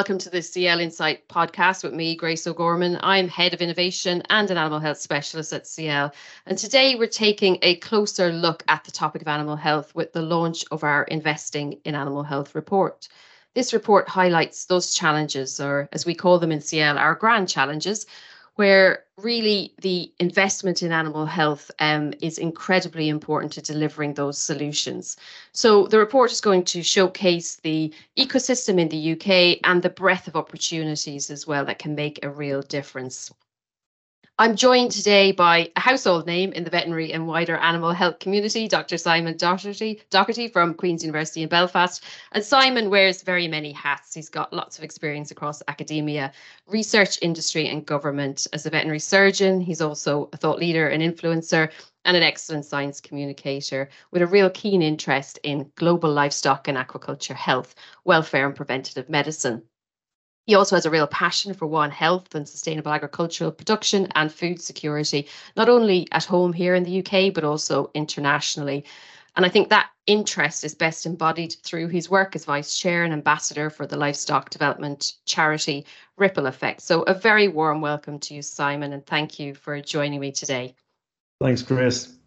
welcome to the CIEL Insight podcast with me, Grace O'Gorman. I'm Head of Innovation and an Animal Health Specialist at CIEL. And today we're taking a closer look at the topic of animal health with the launch of our Investing in Animal Health report. This report highlights those challenges, or as we call them in CIEL, our grand challenges, where really the investment in animal health um, is incredibly important to delivering those solutions. So the report is going to showcase the ecosystem in the UK and the breadth of opportunities as well that can make a real difference. I'm joined today by a household name in the veterinary and wider animal health community, Dr. Simon Doherty, Doherty from Queen's University in Belfast. And Simon wears very many hats. He's got lots of experience across academia, research, industry, and government. As a veterinary surgeon, he's also a thought leader and influencer and an excellent science communicator with a real keen interest in global livestock and aquaculture health, welfare, and preventative medicine. He also has a real passion for One Health and sustainable agricultural production and food security, not only at home here in the UK, but also internationally. And I think that interest is best embodied through his work as vice chair and ambassador for the livestock development charity Ripple Effect. So, a very warm welcome to you, Simon, and thank you for joining me today. Thanks, Grace.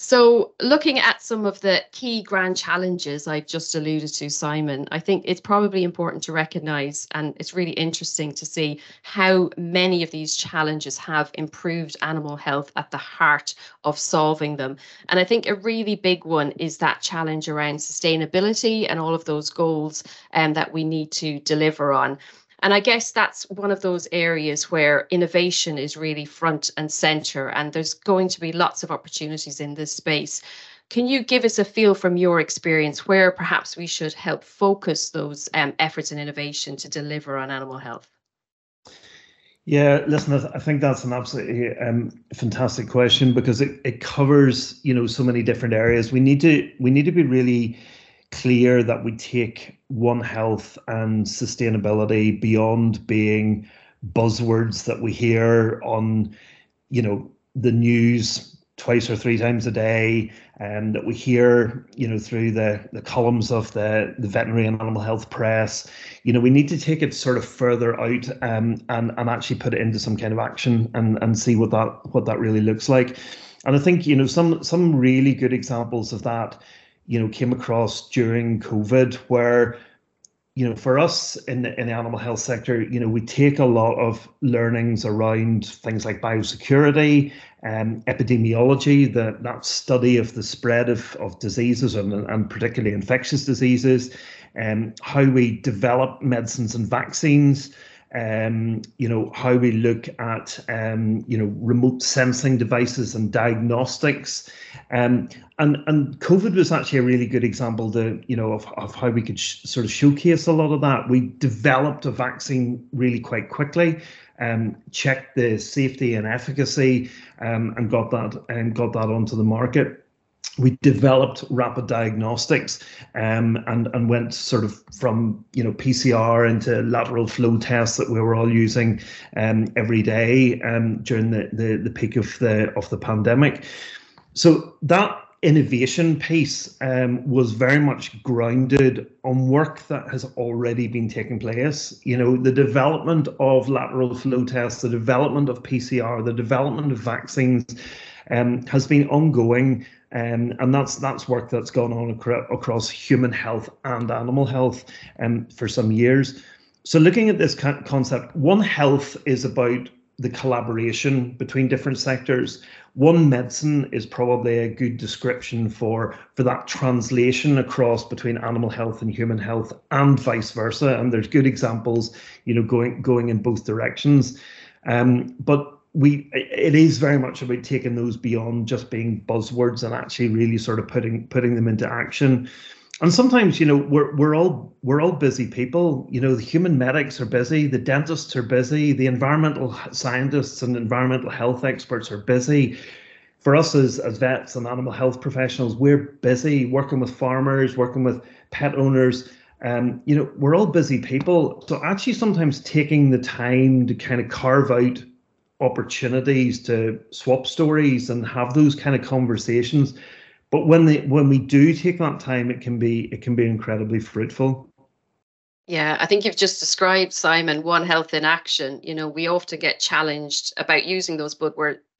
So, looking at some of the key grand challenges I've just alluded to, Simon, I think it's probably important to recognize, and it's really interesting to see how many of these challenges have improved animal health at the heart of solving them. And I think a really big one is that challenge around sustainability and all of those goals um, that we need to deliver on. And I guess that's one of those areas where innovation is really front and center, and there's going to be lots of opportunities in this space. Can you give us a feel from your experience where perhaps we should help focus those um, efforts in innovation to deliver on animal health? Yeah, listen, I think that's an absolutely um, fantastic question because it, it covers, you know, so many different areas. We need to we need to be really clear that we take One Health and sustainability beyond being buzzwords that we hear on, you know, the news twice or three times a day, and that we hear, you know, through the, the columns of the, the veterinary and animal health press. You know, we need to take it sort of further out um, and and actually put it into some kind of action and and see what that what that really looks like. And I think you know some some really good examples of that you know, came across during COVID, where, you know, for us in the, in the animal health sector, you know, we take a lot of learnings around things like biosecurity and um, epidemiology, that that study of the spread of, of diseases and, and particularly infectious diseases, and um, how we develop medicines and vaccines um, you know, how we look at, um, you know, remote sensing devices and diagnostics. Um, and, and COVID was actually a really good example to, you know, of, of how we could sh- sort of showcase a lot of that. We developed a vaccine really quite quickly, um, checked the safety and efficacy, um, and got that and got that onto the market we developed rapid diagnostics um, and and went sort of from you know PCR into lateral flow tests that we were all using um, every day um, during the, the the peak of the of the pandemic. So that innovation piece um, was very much grounded on work that has already been taking place. You know, the development of lateral flow tests, the development of PCR, the development of vaccines um, has been ongoing um, and that's that's work that's gone on acro- across human health and animal health um, for some years. So looking at this concept, One Health is about the collaboration between different sectors. One medicine is probably a good description for for that translation across between animal health and human health, and vice versa. And there's good examples, you know, going going in both directions. Um, but we it is very much about taking those beyond just being buzzwords and actually really sort of putting putting them into action. And sometimes you know we're we're all we're all busy people. You know the human medics are busy the dentists are busy the environmental scientists and environmental health experts are busy. For us as, as vets and animal health professionals we're busy working with farmers working with pet owners. Um, you know we're all busy people. So actually sometimes taking the time to kind of carve out opportunities to swap stories and have those kind of conversations. But when they when we do take that time, it can be it can be incredibly fruitful. Yeah, I think you've just described, Simon, One Health in action. You know, we often get challenged about using those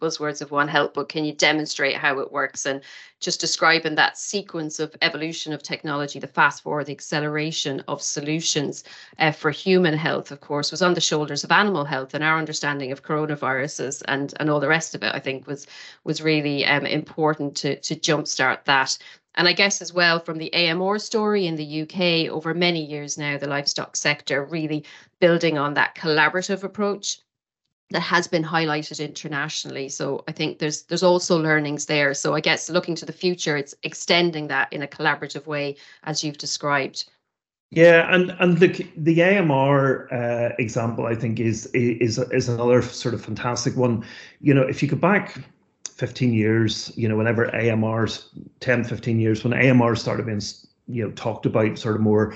buzzwords of One Health, but can you demonstrate how it works? And just describing that sequence of evolution of technology, the fast forward, the acceleration of solutions uh, for human health, of course, was on the shoulders of animal health, and our understanding of coronaviruses and and all the rest of it, I think, was was really um, important to to jumpstart that. And I guess as well from the AMR story in the UK over many years now, the livestock sector really building on that collaborative approach that has been highlighted internationally. So I think there's there's also learnings there. So I guess looking to the future, it's extending that in a collaborative way, as you've described. Yeah, and and look, the AMR uh, example I think is is is another sort of fantastic one. You know, if you go back 15 years, you know, whenever AMRs, 10, 15 years, when AMR started being, you know, talked about sort of more,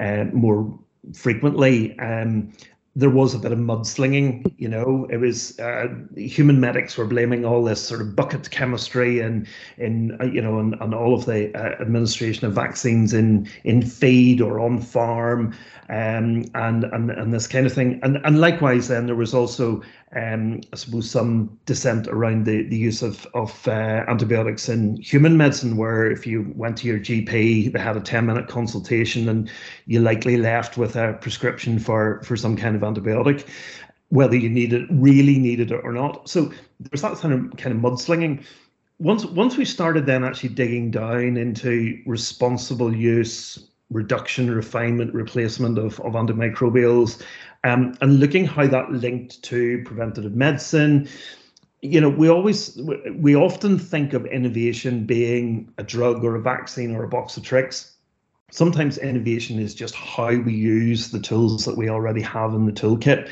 uh, more frequently, um, there was a bit of mudslinging, you know. It was uh, human medics were blaming all this sort of bucket chemistry and in uh, you know and, and all of the uh, administration of vaccines in in feed or on farm um, and and and this kind of thing. And and likewise, then there was also um, I suppose some dissent around the, the use of of uh, antibiotics in human medicine, where if you went to your GP, they had a ten minute consultation, and you likely left with a prescription for for some kind of antibiotic, whether you needed really needed it or not. So there's that kind of kind of mudslinging. Once once we started then actually digging down into responsible use reduction, refinement, replacement of, of antimicrobials, um, and looking how that linked to preventative medicine. You know, we always, we often think of innovation being a drug or a vaccine or a box of tricks. Sometimes innovation is just how we use the tools that we already have in the toolkit.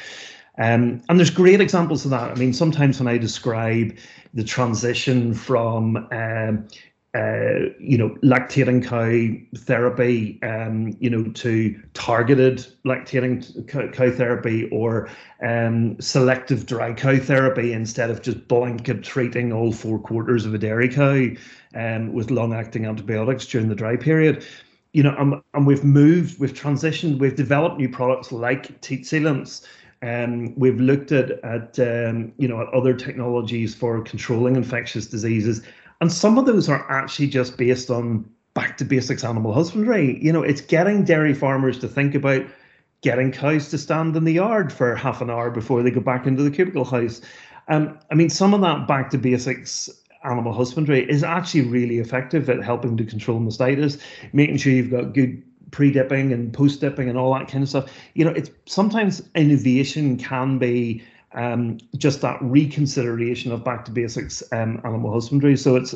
Um, and there's great examples of that. I mean, sometimes when I describe the transition from um, uh, you know, lactating cow therapy, um, you know, to targeted lactating cow, therapy or um, selective dry cow therapy instead of just blanket treating all four quarters of a dairy cow um, with long-acting antibiotics during the dry period. You know, and, and we've moved, we've transitioned, we've developed new products like teat sealants. Um, we've looked at at um, you know at other technologies for controlling infectious diseases, and some of those are actually just based on back to basics animal husbandry. You know, it's getting dairy farmers to think about getting cows to stand in the yard for half an hour before they go back into the cubicle house. Um, I mean, some of that back to basics animal husbandry is actually really effective at helping to control mastitis, making sure you've got good pre-dipping and post-dipping and all that kind of stuff. You know, it's sometimes innovation can be um, just that reconsideration of back to basics um, animal husbandry. So it's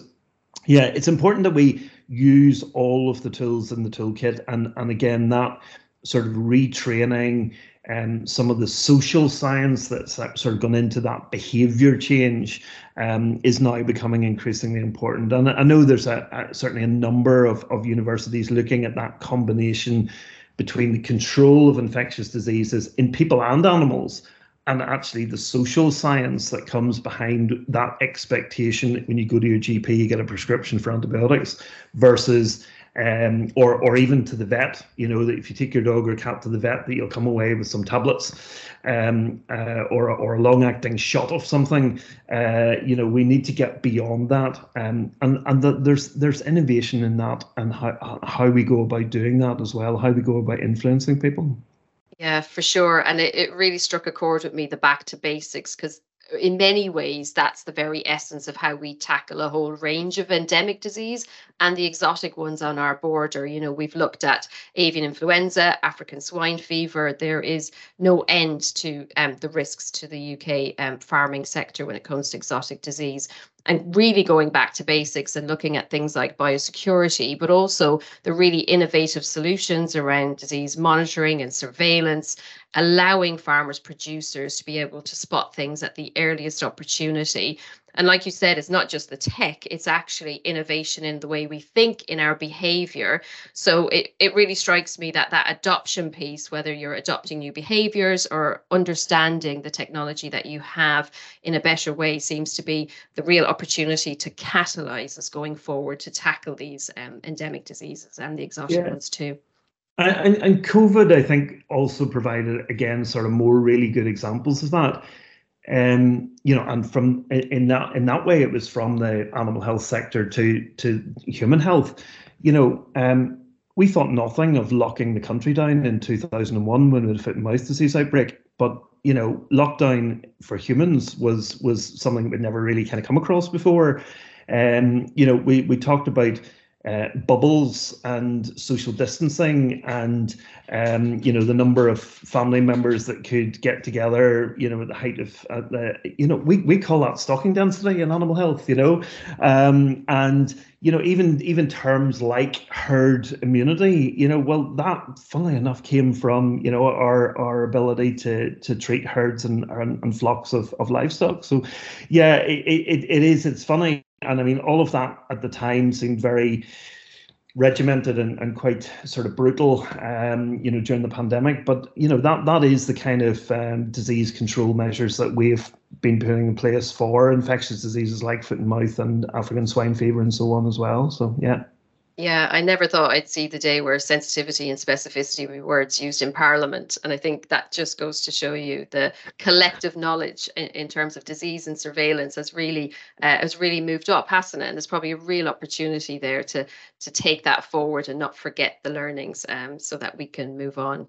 yeah, it's important that we use all of the tools in the toolkit, and and again that sort of retraining um, some of the social science that's sort of gone into that behavior change um, is now becoming increasingly important. And I know there's a, a, certainly a number of, of universities looking at that combination between the control of infectious diseases in people and animals and actually the social science that comes behind that expectation when you go to your GP, you get a prescription for antibiotics versus um, or or even to the vet, you know, that if you take your dog or cat to the vet, that you'll come away with some tablets, um, uh, or or a long-acting shot of something. Uh, you know, we need to get beyond that, um, and and the, there's there's innovation in that, and how how we go about doing that as well, how we go about influencing people. Yeah, for sure. And it, it really struck a chord with me, the back to basics, because in many ways, that's the very essence of how we tackle a whole range of endemic disease and the exotic ones on our border. You know, we've looked at avian influenza, African swine fever. There is no end to um, the risks to the UK um, farming sector when it comes to exotic disease and really going back to basics and looking at things like biosecurity, but also the really innovative solutions around disease monitoring and surveillance, allowing farmers, producers to be able to spot things at the earliest opportunity and like you said, it's not just the tech, it's actually innovation in the way we think, in our behavior. So it, it really strikes me that that adoption piece, whether you're adopting new behaviors or understanding the technology that you have in a better way, seems to be the real opportunity to catalyze us going forward to tackle these um, endemic diseases and the exotic yeah. ones too. And, and COVID, I think, also provided again sort of more really good examples of that. Um, you know, and from in that in that way, it was from the animal health sector to to human health. You know, um, we thought nothing of locking the country down in 2001 when we had a foot and mouth disease outbreak, but you know, lockdown for humans was was something we'd never really kind of come across before. And um, you know, we we talked about uh, bubbles and social distancing and um, you know the number of family members that could get together you know at the height of the you know we, we call that stocking density in animal health you know? Um, and you know even even terms like herd immunity you know well that funnily enough came from you know our our ability to to treat herds and and, and flocks of, of livestock. So yeah it, it, it is it's funny. And I mean, all of that at the time seemed very regimented and, and quite sort of brutal, um, you know, during the pandemic. But you know that that is the kind of um, disease control measures that we've been putting in place for infectious diseases like foot and mouth and African swine fever and so on as well. So yeah. Yeah, I never thought I'd see the day where sensitivity and specificity were words used in Parliament. And I think that just goes to show you the collective knowledge in, in terms of disease and surveillance has really uh, has really moved up, hasn't it? And there's probably a real opportunity there to to take that forward and not forget the learnings um, so that we can move on.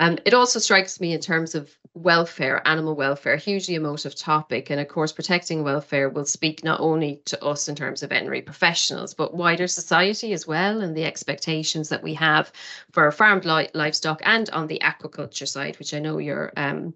Um, it also strikes me in terms of welfare, animal welfare, hugely emotive topic. And of course, protecting welfare will speak not only to us in terms of veterinary professionals, but wider society as well, and the expectations that we have for farmed li- livestock and on the aquaculture side, which I know you're um,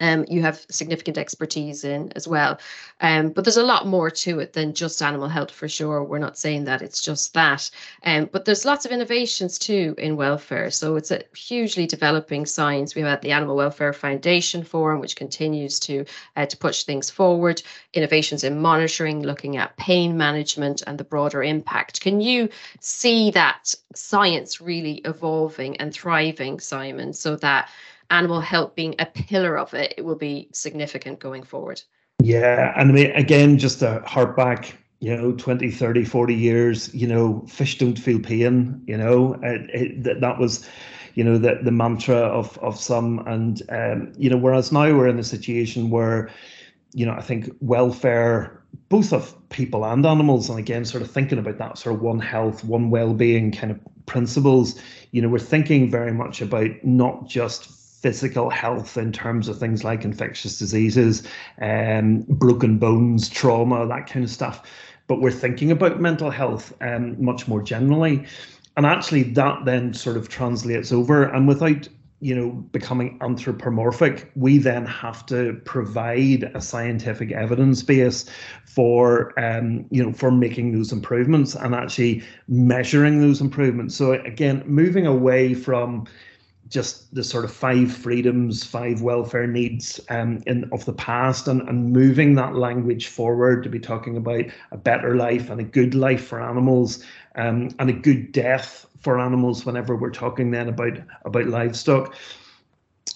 um, you have significant expertise in as well. Um, but there's a lot more to it than just animal health for sure. We're not saying that it's just that. Um, but there's lots of innovations too in welfare. So it's a hugely developing science. We have had the Animal Welfare Foundation Forum, which continues to uh, to push things forward. Innovations in monitoring, looking at pain management and the broader impact. Can you see that science really evolving and thriving, Simon, so that animal health being a pillar of it, it will be significant going forward. Yeah. And I mean, again, just to harp back, you know, 20, 30, 40 years, you know, fish don't feel pain, you know, it, it, that, that was, you know, the, the mantra of, of some. And, um, you know, whereas now we're in a situation where, you know, I think welfare, both of people and animals, and again, sort of thinking about that sort of one health, one well-being kind of principles, you know, we're thinking very much about not just physical health in terms of things like infectious diseases, um, broken bones, trauma, that kind of stuff. But we're thinking about mental health um, much more generally. And actually, that then sort of translates over. And without you know becoming anthropomorphic we then have to provide a scientific evidence base for um you know for making those improvements and actually measuring those improvements so again moving away from just the sort of five freedoms, five welfare needs um, in of the past, and, and moving that language forward to be talking about a better life and a good life for animals, um, and a good death for animals. Whenever we're talking then about about livestock,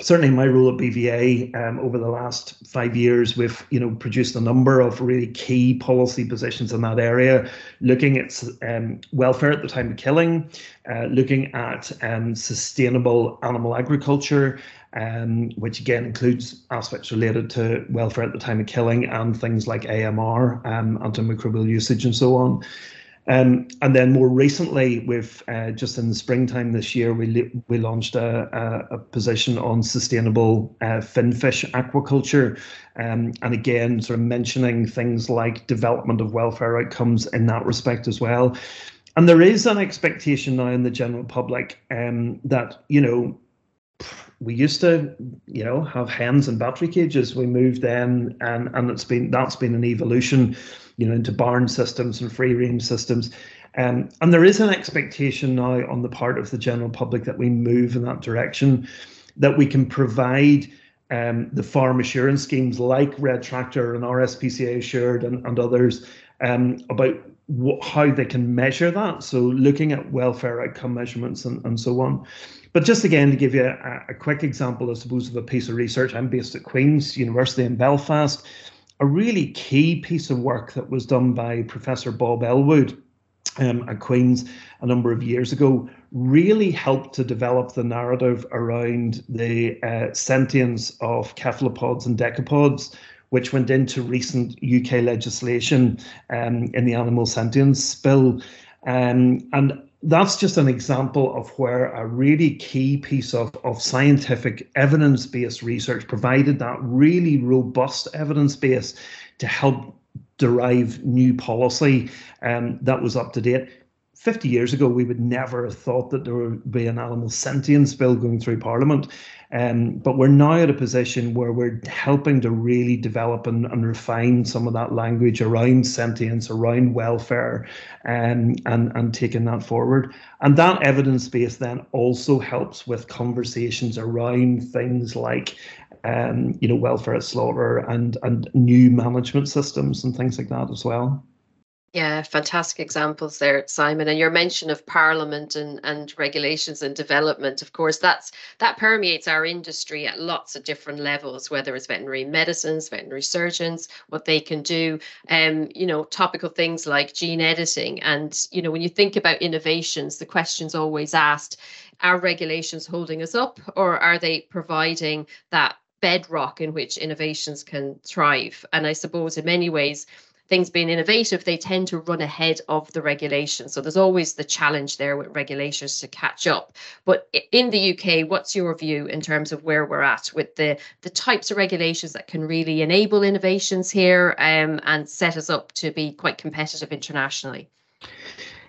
certainly my role at BVA um, over the last five years, we've you know produced a number of really key policy positions in that area, looking at um, welfare at the time of killing, uh, looking at um, sustainable animal agriculture, um, which again includes aspects related to welfare at the time of killing and things like AMR, um, antimicrobial usage, and so on. Um, and then more recently, we've uh, just in the springtime this year, we we launched a, a, a position on sustainable uh, finfish aquaculture, um, and again, sort of mentioning things like development of welfare outcomes in that respect as well. And there is an expectation now in the general public um, that you know we used to, you know, have hens and battery cages. We moved then, and and it's been that's been an evolution you know, into barn systems and free range systems. Um, and there is an expectation now on the part of the general public that we move in that direction, that we can provide um, the farm assurance schemes like Red Tractor and RSPCA Assured and, and others um, about how they can measure that. So looking at welfare outcome measurements and, and so on. But just again, to give you a, a quick example, I suppose, of a piece of research, I'm based at Queen's University in Belfast a really key piece of work that was done by Professor Bob Elwood um, at Queen's a number of years ago, really helped to develop the narrative around the uh, sentience of cephalopods and decapods, which went into recent UK legislation um, in the animal sentience bill. Um, and that's just an example of where a really key piece of, of scientific evidence based research provided that really robust evidence base to help derive new policy um, that was up to date. 50 years ago, we would never have thought that there would be an animal sentience bill going through Parliament. Um, but we're now at a position where we're helping to really develop and, and refine some of that language around sentience, around welfare, um, and, and taking that forward. And that evidence base then also helps with conversations around things like um, you know, welfare at slaughter and and new management systems and things like that as well. Yeah, fantastic examples there, Simon. And your mention of Parliament and, and regulations and development, of course, that's that permeates our industry at lots of different levels, whether it's veterinary medicines, veterinary surgeons, what they can do, um, you know, topical things like gene editing. And, you know, when you think about innovations, the question's always asked, are regulations holding us up or are they providing that bedrock in which innovations can thrive? And I suppose in many ways, things being innovative, they tend to run ahead of the regulation. So there's always the challenge there with regulators to catch up. But in the UK, what's your view in terms of where we're at with the the types of regulations that can really enable innovations here um, and set us up to be quite competitive internationally?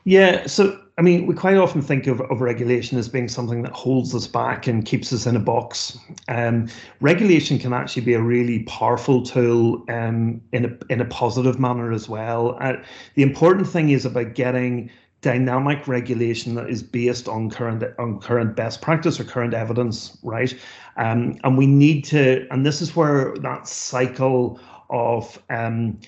Yeah, so I mean, we quite often think of, of regulation as being something that holds us back and keeps us in a box. Um, regulation can actually be a really powerful tool um, in a in a positive manner as well. Uh, the important thing is about getting dynamic regulation that is based on current on current best practice or current evidence, right? Um, and we need to, and this is where that cycle of um,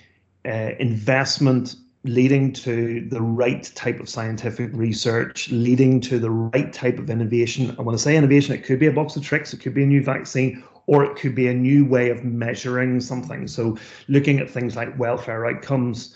uh, investment leading to the right type of scientific research, leading to the right type of innovation. And when I say innovation, it could be a box of tricks, it could be a new vaccine, or it could be a new way of measuring something. So, looking at things like welfare outcomes.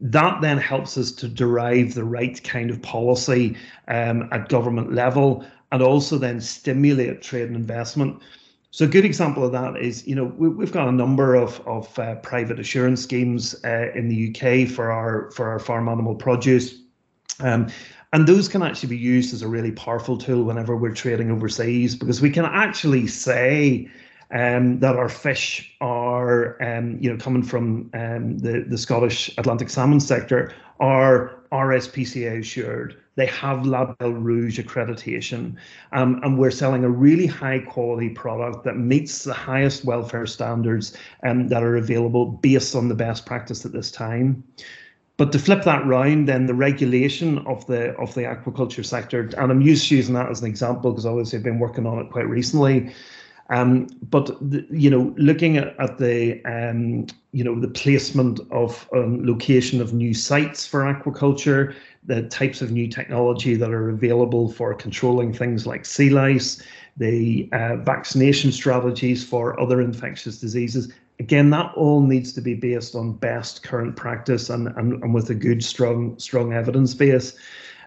That then helps us to derive the right kind of policy um, at government level and also then stimulate trade and investment. So a good example of that is, you know, we, have got a number of of uh, private assurance schemes uh, in the UK for our for our farm animal produce, um, and those can actually be used as a really powerful tool whenever we're trading overseas because we can actually say um, that our fish are, um, you know, coming from um, the the Scottish Atlantic salmon sector are RSPCA assured. They have Label Rouge accreditation, um, and we're selling a really high quality product that meets the highest welfare standards um, that are available based on the best practice at this time. But to flip that round, then the regulation of the of the aquaculture sector, and I'm used to using that as an example because obviously I've been working on it quite recently. Um, but the, you know, looking at, at the um, you know the placement of um, location of new sites for aquaculture, the types of new technology that are available for controlling things like sea lice, the uh, vaccination strategies for other infectious diseases. Again, that all needs to be based on best current practice and, and, and with a good, strong, strong evidence base.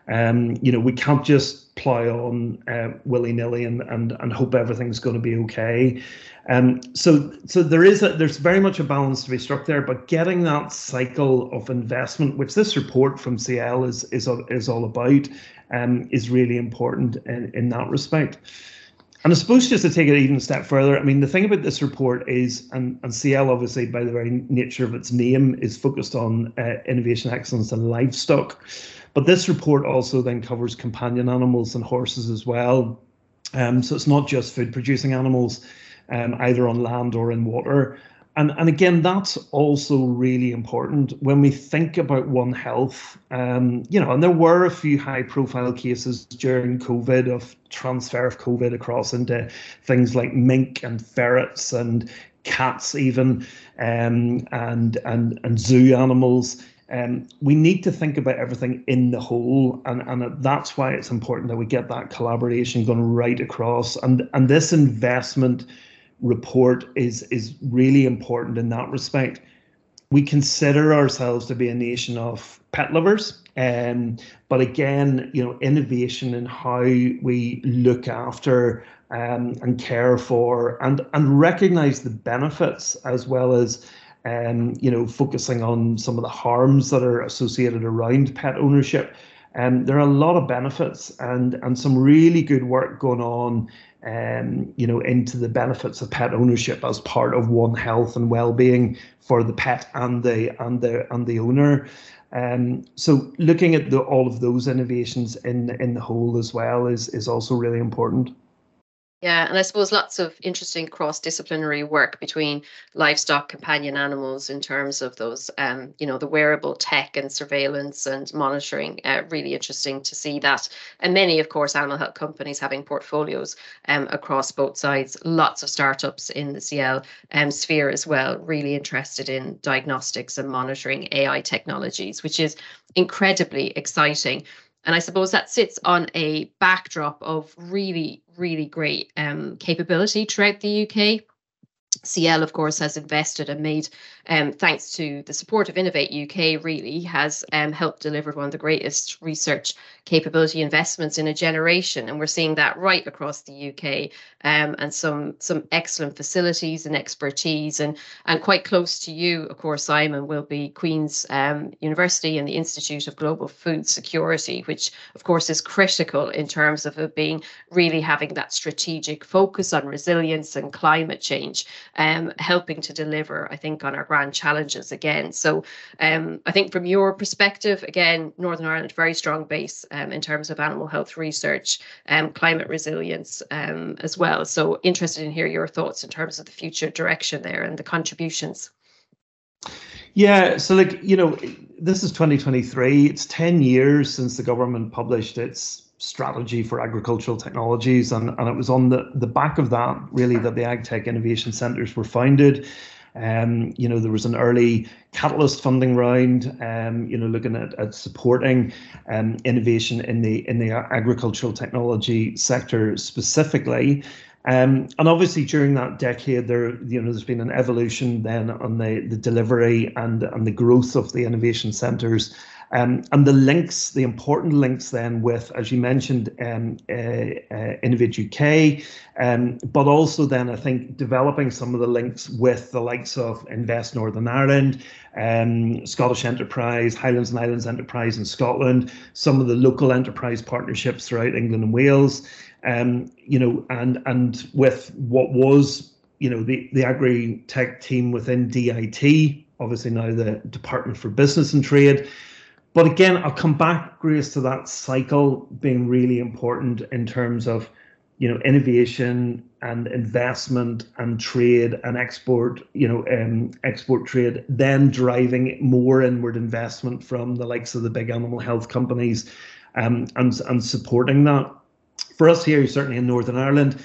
Um, you know, we can't just plow on uh, willy nilly and, and and hope everything's going to be okay. Um, so so there is a, there's very much a balance to be struck there, but getting that cycle of investment, which this report from CIEL is is is all about, um, is really important in, in that respect. And I suppose just to take it even a step further, I mean, the thing about this report is, and, and CIEL obviously by the very nature of its name is focused on uh, innovation excellence and livestock. But this report also then covers companion animals and horses as well. Um, so it's not just food producing animals, um, either on land or in water. And, and again, that's also really important when we think about One Health. Um, you know, and there were a few high profile cases during COVID of transfer of COVID across into things like mink and ferrets and cats, even, um, and, and, and zoo animals. Um, we need to think about everything in the whole, and, and that's why it's important that we get that collaboration going right across. And and this investment report is is really important in that respect. We consider ourselves to be a nation of pet lovers, Um, but again, you know, innovation in how we look after um, and care for and and recognize the benefits as well as um, you know focusing on some of the harms that are associated around pet ownership. Um, there are a lot of benefits and and some really good work going on um, you know, into the benefits of pet ownership as part of one health and well-being for the pet and the and the and the owner. Um, so looking at the, all of those innovations in in the whole as well is is also really important. Yeah, and I suppose lots of interesting cross-disciplinary work between livestock companion animals in terms of those, um, you know, the wearable tech and surveillance and monitoring. Uh, really interesting to see that, and many, of course, animal health companies having portfolios um, across both sides. Lots of startups in the CIEL um, sphere as well, really interested in diagnostics and monitoring AI technologies, which is incredibly exciting. And I suppose that sits on a backdrop of really, really great um, capability throughout the UK. CIEL, of course, has invested and made, um, thanks to the support of Innovate UK, really has um, helped deliver one of the greatest research capability investments in a generation. And we're seeing that right across the UK um, and some some excellent facilities and expertise. And, and quite close to you, of course, Simon, will be Queen's um, University and the Institute of Global Food Security, which, of course, is critical in terms of it being really having that strategic focus on resilience and climate change um, helping to deliver, I think, on our grand challenges again. So um, I think from your perspective, again, Northern Ireland, very strong base um, in terms of animal health research, um, climate resilience um, as well. So interested in hear your thoughts in terms of the future direction there and the contributions. Yeah, so like, you know, this is 2023. It's 10 years since the government published its strategy for agricultural technologies. And, and it was on the, the back of that, really, that the AgTech Innovation Centres were founded. Um, you know, there was an early catalyst funding round, um, you know, looking at, at supporting um, innovation in the in the agricultural technology sector specifically. Um, and obviously during that decade, there you know there's been an evolution then on the the delivery and and the growth of the innovation centres um, and the links, the important links then with, as you mentioned, um, uh, uh, Innovate UK, um, but also then I think developing some of the links with the likes of Invest Northern Ireland, um, Scottish Enterprise, Highlands and Islands Enterprise in Scotland, some of the local enterprise partnerships throughout England and Wales, um, you know, and and with what was, you know, the the agri tech team within DIT, obviously now the Department for Business and Trade. But again, I'll come back, Grace, to that cycle being really important in terms of, you know, innovation and investment and trade and export, you know, um, export trade, then driving more inward investment from the likes of the big animal health companies, um, and and supporting that. For us here, certainly in Northern Ireland,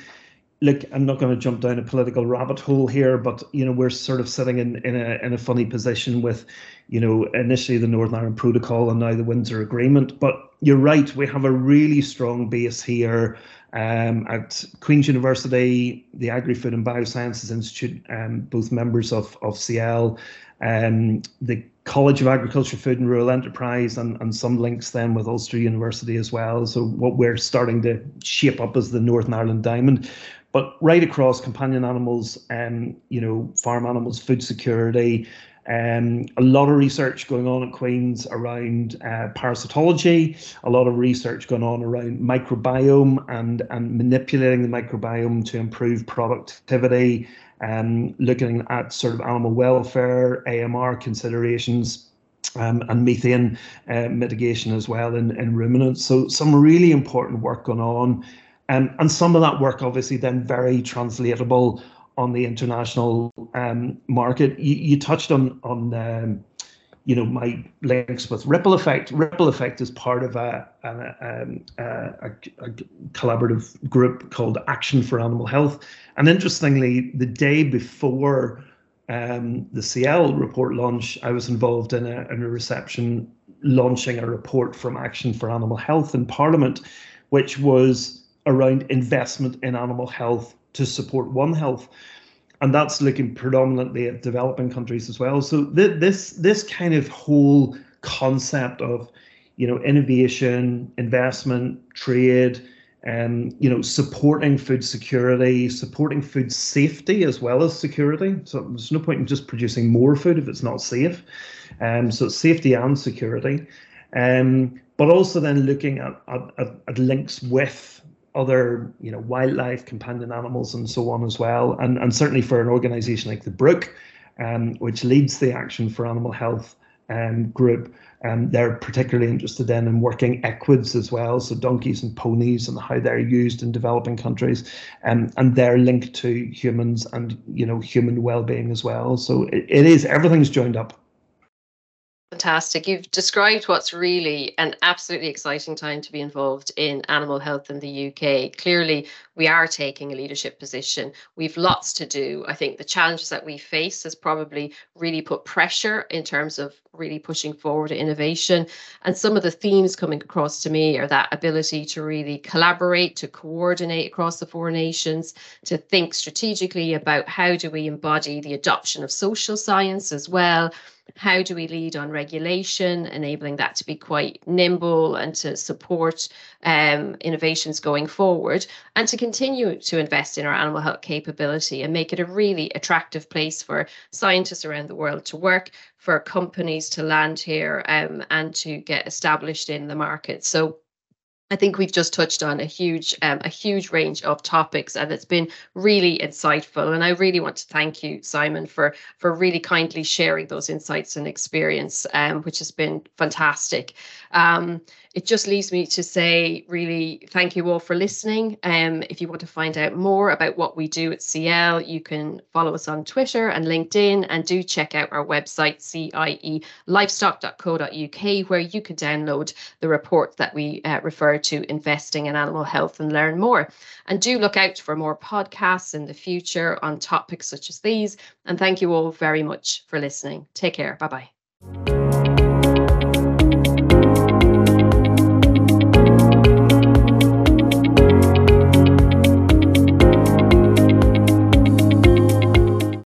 look, I'm not going to jump down a political rabbit hole here, but you know we're sort of sitting in in a in a funny position with, you know, initially the Northern Ireland Protocol and now the Windsor Agreement. But you're right, we have a really strong base here um, at Queen's University, the Agri Food and Biosciences Institute, um, both members of of CIEL, um, the College of Agriculture, Food and Rural Enterprise, and, and some links then with Ulster University as well. So what we're starting to shape up as the Northern Ireland Diamond. But right across companion animals, um, you know, farm animals, food security, um, a lot of research going on at Queen's around uh, parasitology, a lot of research going on around microbiome and, and manipulating the microbiome to improve productivity, um, looking at sort of animal welfare, AMR considerations. Um, and methane uh, mitigation as well in, in ruminants. So some really important work going on. Um, and some of that work obviously then very translatable on the international um, market. You, you, touched on on um, you know my links with Ripple Effect. Ripple Effect is part of a a, um, a, a collaborative group called Action for Animal Health. And interestingly, the day before um, the CIEL report launch, I was involved in a, in a reception launching a report from Action for Animal Health in Parliament, which was around investment in animal health to support One Health. And that's looking predominantly at developing countries as well. So th- this this kind of whole concept of you know, innovation, investment, trade, um, you know, supporting food security, supporting food safety as well as security. So there's no point in just producing more food if it's not safe. Um, so safety and security. Um, but also then looking at, at, at links with other, you know, wildlife, companion animals, and so on as well. And and certainly for an organisation like the Brook, um, which leads the Action for Animal Health um, group, um, they're particularly interested in in working equids as well, so donkeys and ponies and how they're used in developing countries, um, and they're linked to humans and you know human well-being as well. So it, it is everything's joined up. Fantastic. You've described what's really an absolutely exciting time to be involved in animal health in the UK. Clearly, we are taking a leadership position. We've lots to do. I think the challenges that we face has probably really put pressure in terms of really pushing forward innovation. And some of the themes coming across to me are that ability to really collaborate, to coordinate across the four nations, to think strategically about how do we embody the adoption of social science as well how do we lead on regulation, enabling that to be quite nimble and to support um, innovations going forward, and to continue to invest in our animal health capability and make it a really attractive place for scientists around the world to work, for companies to land here um, and to get established in the market. So I think we've just touched on a huge, um, a huge range of topics, and it's been really insightful. And I really want to thank you, Simon, for for really kindly sharing those insights and experience, um, which has been fantastic. Um, it just leaves me to say really thank you all for listening. Um, if you want to find out more about what we do at CIEL, you can follow us on Twitter and LinkedIn and do check out our website, cielivestock.co.uk, where you can download the report that we uh, refer to investing in animal health and learn more. And do look out for more podcasts in the future on topics such as these. And thank you all very much for listening. Take care. Bye bye.